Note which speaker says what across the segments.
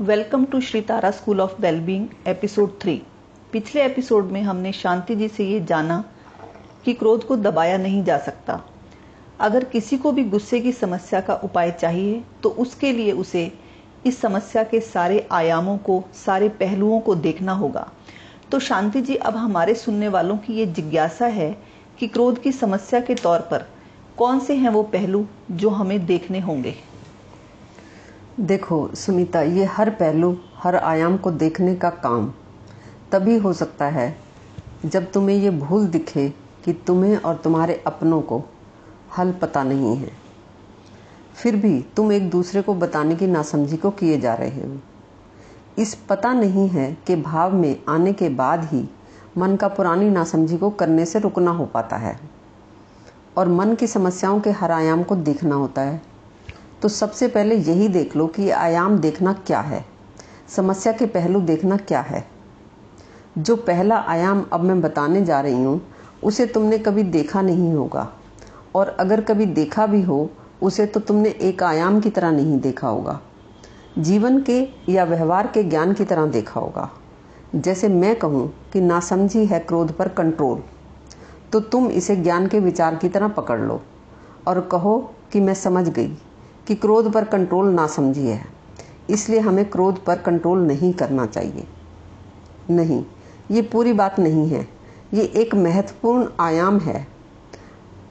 Speaker 1: Welcome to Shri Tara school of wellbeing, episode three. पिछले episode में हमने शांति जी से ये जाना कि क्रोध को दबाया नहीं जा सकता। अगर किसी को भी गुस्से की समस्या का उपाय चाहिए तो उसके लिए उसे इस समस्या के सारे आयामों को, सारे पहलुओं को देखना होगा। तो शांति जी, अब हमारे सुनने वालों की ये जिज्ञासा है कि क्रोध की समस्या के तौर पर कौन से हैं वो पहलू जो हमें देखने होंगे।
Speaker 2: देखो, सुनीता, ये हर पहलू, हर आयाम को देखने का काम। तभी हो सकता है, जब तुम्हें ये भूल दिखे कि तुम्हें और तुम्हारे अपनों को हल पता नहीं है। फिर भी तुम एक दूसरे को बताने की नासमझी को किए जा रहे हो। इस पता नहीं है कि भाव में आने के बाद ही मन का पुरानी नासमझी को करने से रुकना हो पाता है। और मन की समस्याओं के हर आयाम को देखना होता है। तो सबसे पहले यही देख लो कि आयाम देखना क्या है। समस्या के पहलू देखना क्या है। जो पहला आयाम अब मैं बताने जा रही हूँ, उसे तुमने कभी देखा नहीं होगा। और अगर कभी देखा भी हो, उसे तो तुमने एक आयाम की तरह नहीं देखा होगा। जीवन के या व्यवहार के ज्ञान की तरह देखा होगा। जैसे मैं कहूँ कि नासमझी है क्रोध पर कंट्रोल तो तुम इसे ज्ञान के विचार की तरह पकड़ लो और कहो कि मैं समझ गई। कि क्रोध पर कंट्रोल ना समझिए। इसलिए हमें क्रोध पर कंट्रोल नहीं करना चाहिए। नहीं, ये पूरी बात नहीं है। ये एक महत्वपूर्ण आयाम है।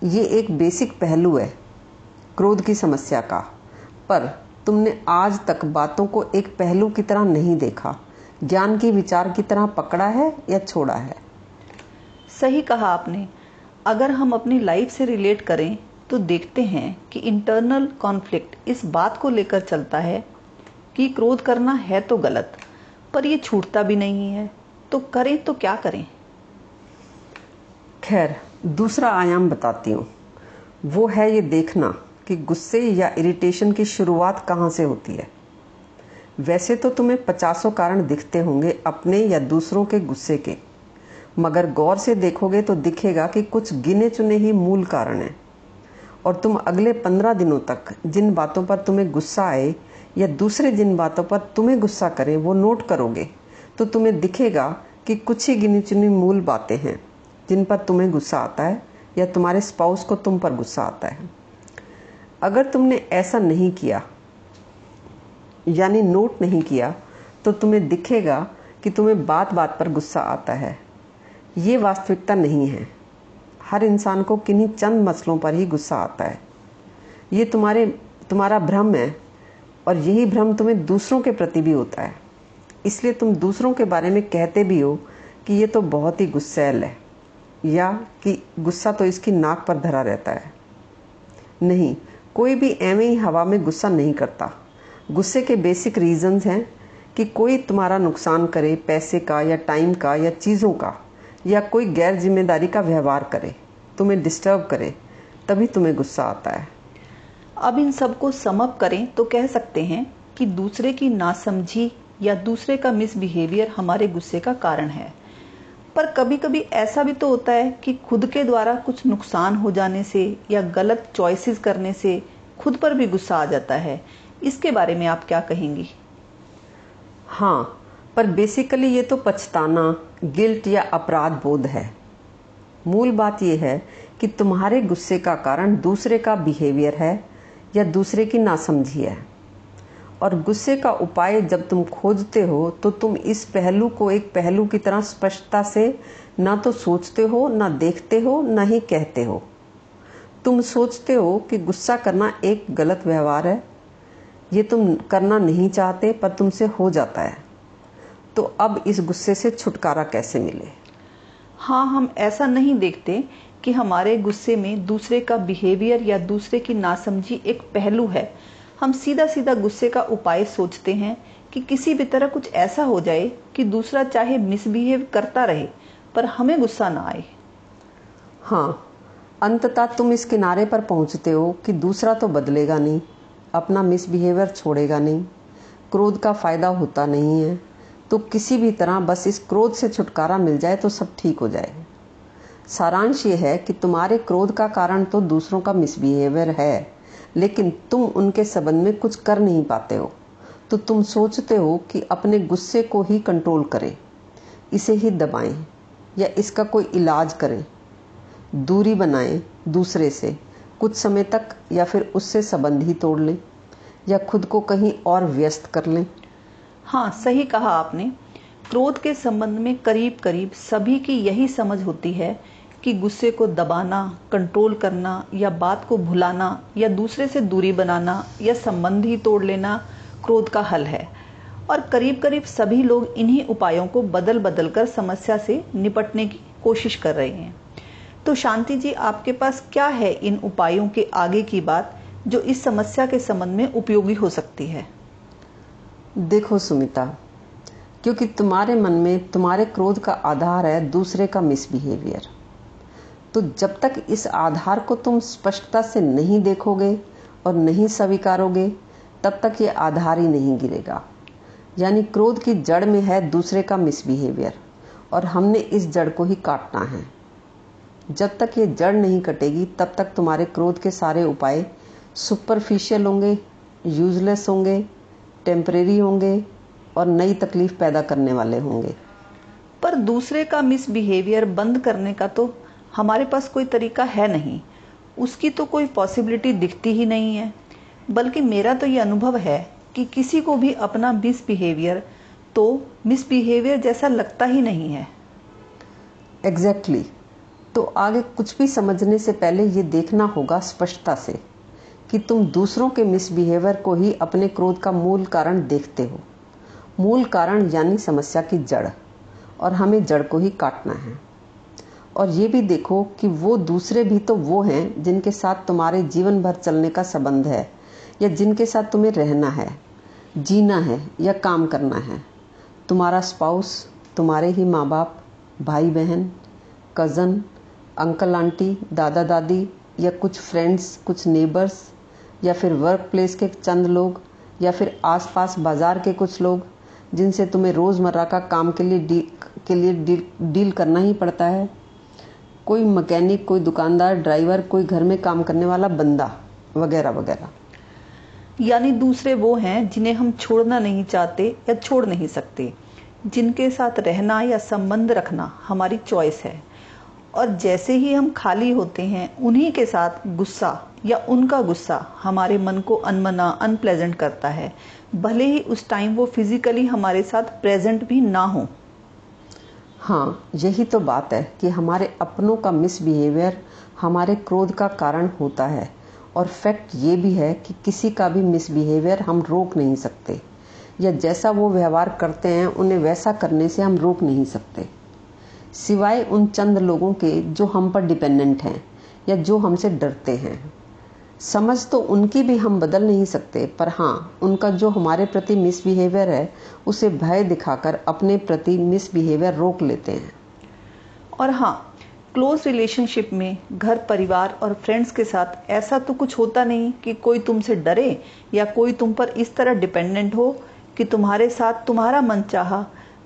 Speaker 2: ये एक बेसिक पहलू है, क्रोध की समस्या का। पर तुमने आज तक बातों को एक पहलू की तरह नहीं देखा। ज्ञान की विचार की तरह पकड़ा है या छोड़ा है?
Speaker 1: सही कहा आपने। अगर हम अपनी लाइफ से रिलेट करें तो देखते हैं कि इंटरनल कॉन्फ्लिक्ट इस बात को लेकर चलता है कि क्रोध करना है तो गलत, पर यह छूटता भी नहीं है तो करें तो क्या करें?
Speaker 2: खैर, दूसरा आयाम बताती हूँ। वो है ये देखना कि गुस्से या इरिटेशन की शुरुआत कहाँ से होती है। वैसे तो तुम्हें पचासों कारण दिखते होंगे अपने या दूसरों के गुस्से के, मगर गौर से देखोगे तो दिखेगा कि कुछ गिने चुने ही मूल कारण हैं। और तुम अगले पंद्रह दिनों तक जिन बातों पर तुम्हें गुस्सा आए या दूसरे जिन बातों पर तुम्हें गुस्सा करें, वो नोट करोगे। तो तुम्हें दिखेगा कि कुछ ही गिनी चुनी मूल बातें हैं, जिन पर तुम्हें गुस्सा आता है या तुम्हारे स्पाउस को तुम पर गुस्सा आता है। अगर तुमने ऐसा नहीं किया, यानी नोट नहीं किया तो तुम्हें दिखेगा कि तुम्हें बात बात पर गुस्सा आता है। ये वास्तविकता नहीं है। हर इंसान को किन्हीं चंद मसलों पर ही गुस्सा आता है। ये तुम्हारे, तुम्हारा भ्रम है और यही भ्रम तुम्हें दूसरों के प्रति भी होता है। इसलिए तुम दूसरों के बारे में कहते भी हो कि ये तो बहुत ही गुस्सैल है या कि गुस्सा तो इसकी नाक पर धरा रहता है। नहीं, कोई भी एवं ही हवा में गुस्सा नहीं करता। गुस्से के बेसिक रीजंस हैं कि कोई तुम्हारा नुकसान करे पैसे का या टाइम का या चीज़ों का। या कोई गैर ज़िम्मेदारी का व्यवहार करे तुम्हें डिस्टर्ब करे तभी तुम्हें गुस्सा आता है।
Speaker 1: अब इन सबको समअप करें तो कह सकते हैं कि दूसरे की नासमझी या दूसरे का मिसबिहेवियर हमारे गुस्से का कारण है। पर कभी कभी ऐसा भी तो होता है कि खुद के द्वारा कुछ नुकसान हो जाने से या गलत चॉइसेस करने से खुद पर भी गुस्सा आ जाता है। इसके बारे में आप क्या कहेंगी?
Speaker 2: हाँ पर बेसिकली ये तो पछताना गिल्ट या अपराध बोध है। मूल बात यह है कि तुम्हारे गुस्से का कारण दूसरे का बिहेवियर है या दूसरे की नासमझी है। और गुस्से का उपाय जब तुम खोजते हो तो तुम इस पहलू को एक पहलू की तरह स्पष्टता से ना तो सोचते हो, ना देखते हो, ना ही कहते हो। तुम सोचते हो कि गुस्सा करना एक गलत व्यवहार है। ये तुम करना नहीं चाहते, पर तुमसे हो जाता है। तो अब इस गुस्से से छुटकारा कैसे मिले?
Speaker 1: हाँ हम ऐसा नहीं देखते कि हमारे गुस्से में दूसरे का बिहेवियर या दूसरे की नासमझी एक पहलू है। हम सीधा सीधा गुस्से का उपाय सोचते हैं कि किसी भी तरह कुछ ऐसा हो जाए कि दूसरा चाहे मिसबिहेव करता रहे पर हमें गुस्सा ना आए।
Speaker 2: हाँ अंततः तुम इस किनारे पर पहुँचते हो कि दूसरा तो बदलेगा नहीं अपना मिसबिहेवियर छोड़ेगा नहीं क्रोध का फ़ायदा होता नहीं है। तो किसी भी तरह बस इस क्रोध से छुटकारा मिल जाए तो सब ठीक हो जाए सारांश ये है कि तुम्हारे क्रोध का कारण तो दूसरों का मिसबिहेवियर है, लेकिन तुम उनके संबंध में कुछ कर नहीं पाते हो। तो तुम सोचते हो कि अपने गुस्से को ही कंट्रोल करें, इसे ही दबाएँ, या इसका कोई इलाज करें। दूरी बनाएँ दूसरे से, कुछ समय तक या फिर उससे संबंध ही तोड़ लें, या खुद को कहीं और व्यस्त कर लें।
Speaker 1: हाँ सही कहा आपने। क्रोध के संबंध में करीब करीब सभी की यही समझ होती है कि गुस्से को दबाना कंट्रोल करना या बात को भुलाना या दूसरे से दूरी बनाना या संबंध ही तोड़ लेना क्रोध का हल है। और करीब करीब सभी लोग इन्हीं उपायों को बदल बदल कर समस्या से निपटने की कोशिश कर रहे हैं। तो शांति जी, आपके पास क्या है इन उपायों के आगे की बात जो इस समस्या के संबंध में उपयोगी हो सकती है?
Speaker 2: देखो सुमिता, क्योंकि तुम्हारे मन में तुम्हारे क्रोध का आधार है, दूसरे का मिसबिहेवियर तो जब तक इस आधार को तुम स्पष्टता से नहीं देखोगे और नहीं स्वीकारोगे, तब तक ये आधार ही नहीं गिरेगा. यानी क्रोध की जड़ में है दूसरे का मिसबिहेवियर और हमने इस जड़ को ही काटना है. जब तक ये जड़ नहीं कटेगी, तब तक तुम्हारे क्रोध के सारे उपाय सुपरफिशियल होंगे यूजलेस होंगे टेम्परेरी होंगे और नई तकलीफ़ पैदा करने वाले होंगे।
Speaker 1: पर दूसरे का मिसबिहेवियर बंद करने का तो हमारे पास कोई तरीका है नहीं। उसकी तो कोई पॉसिबिलिटी दिखती ही नहीं है। बल्कि मेरा तो ये अनुभव है कि किसी को भी अपना मिसबिहेवियर तो मिसबिहेवियर जैसा लगता ही नहीं है।
Speaker 2: Exactly exactly. तो आगे कुछ भी समझने से पहले ये देखना होगा स्पष्टता से। कि तुम दूसरों के मिसबिहेवियर को ही अपने क्रोध का मूल कारण देखते हो। मूल कारण यानी समस्या की जड़, और हमें जड़ को ही काटना है। और ये भी देखो कि वो दूसरे भी तो वो हैं जिनके साथ तुम्हारे जीवन भर चलने का संबंध है, या जिनके साथ तुम्हें रहना है, जीना है, या काम करना है। तुम्हारा स्पाउस तुम्हारे ही माँ बाप भाई बहन कज़न अंकल आंटी दादा दादी या कुछ फ्रेंड्स कुछ नेबर्स या फिर वर्क प्लेस के चंद लोग या फिर आसपास बाज़ार के कुछ लोग जिनसे तुम्हें रोज़मर्रा का काम के लिए डील के लिए डील, डील करना ही पड़ता है। कोई मैकेनिक कोई दुकानदार ड्राइवर कोई घर में काम करने वाला बंदा वगैरह वगैरह।
Speaker 1: यानी दूसरे वो हैं जिन्हें हम छोड़ना नहीं चाहते या छोड़ नहीं सकते जिनके साथ रहना या संबंध रखना हमारी चॉइस है। और जैसे ही हम खाली होते हैं उन्हीं के साथ गुस्सा या उनका गुस्सा हमारे मन को अनमना अनप्लेजेंट करता है। भले ही उस टाइम वो फिजिकली हमारे साथ प्रेजेंट भी ना हो।
Speaker 2: हाँ यही तो बात है कि हमारे अपनों का मिसबिहेवियर हमारे क्रोध का कारण होता है। और फैक्ट ये भी है कि किसी का भी मिसबिहेवियर हम रोक नहीं सकते। या जैसा वो व्यवहार करते हैं, उन्हें वैसा करने से हम रोक नहीं सकते। सिवाय उन चंद लोगों के जो हम पर डिपेंडेंट हैं या जो हमसे डरते हैं। समझ तो उनकी भी हम बदल नहीं सकते पर हाँ उनका जो हमारे प्रति मिसबिहेवियर है उसे भय दिखाकर अपने प्रति मिसबिहेवियर रोक लेते हैं।
Speaker 1: और हाँ क्लोज रिलेशनशिप में घर परिवार और फ्रेंड्स के साथ ऐसा तो कुछ होता नहीं कि कोई तुमसे डरे या कोई तुम पर इस तरह डिपेंडेंट हो कि तुम्हारे साथ तुम्हारा मन चाह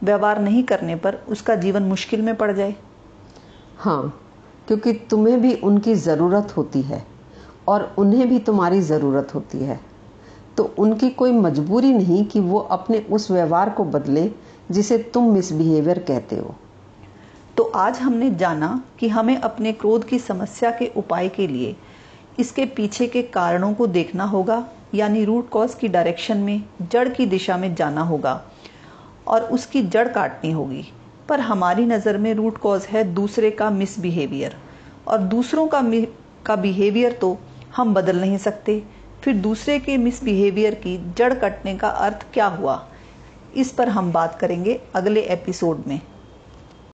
Speaker 1: व्यवहार नहीं करने पर उसका जीवन मुश्किल में पड़ जाए।
Speaker 2: हाँ क्योंकि तुम्हें भी उनकी ज़रूरत होती है। और उन्हें भी तुम्हारी ज़रूरत होती है। तो उनकी कोई मजबूरी नहीं कि वो अपने उस व्यवहार को बदले, जिसे तुम मिसबिहेवियर कहते हो।
Speaker 1: तो आज हमने जाना कि हमें अपने क्रोध की समस्या के उपाय के लिए इसके पीछे के कारणों को देखना होगा, यानी रूट कॉज की डायरेक्शन में, जड़ की दिशा में जाना होगा, और उसकी जड़ काटनी होगी। पर हमारी नज़र में रूट कॉज है दूसरे का मिसबिहेवियर और दूसरों का का बिहेवियर तो हम बदल नहीं सकते। फिर दूसरे के मिसबिहेवियर की जड़ कटने का अर्थ क्या हुआ? इस पर हम बात करेंगे अगले एपिसोड में।